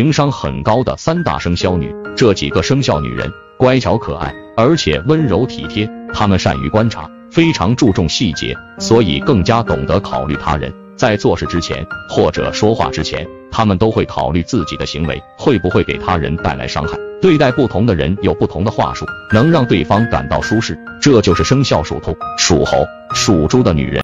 情商很高的三大生肖女这几个生肖女人乖巧可爱而且温柔体贴她们善于观察非常注重细节所以更加懂得考虑他人。在做事之前或者说话之前她们都会考虑自己的行为会不会给他人带来伤害。对待不同的人有不同的话术能让对方感到舒适这就是生肖属兔属猴属猪的女人。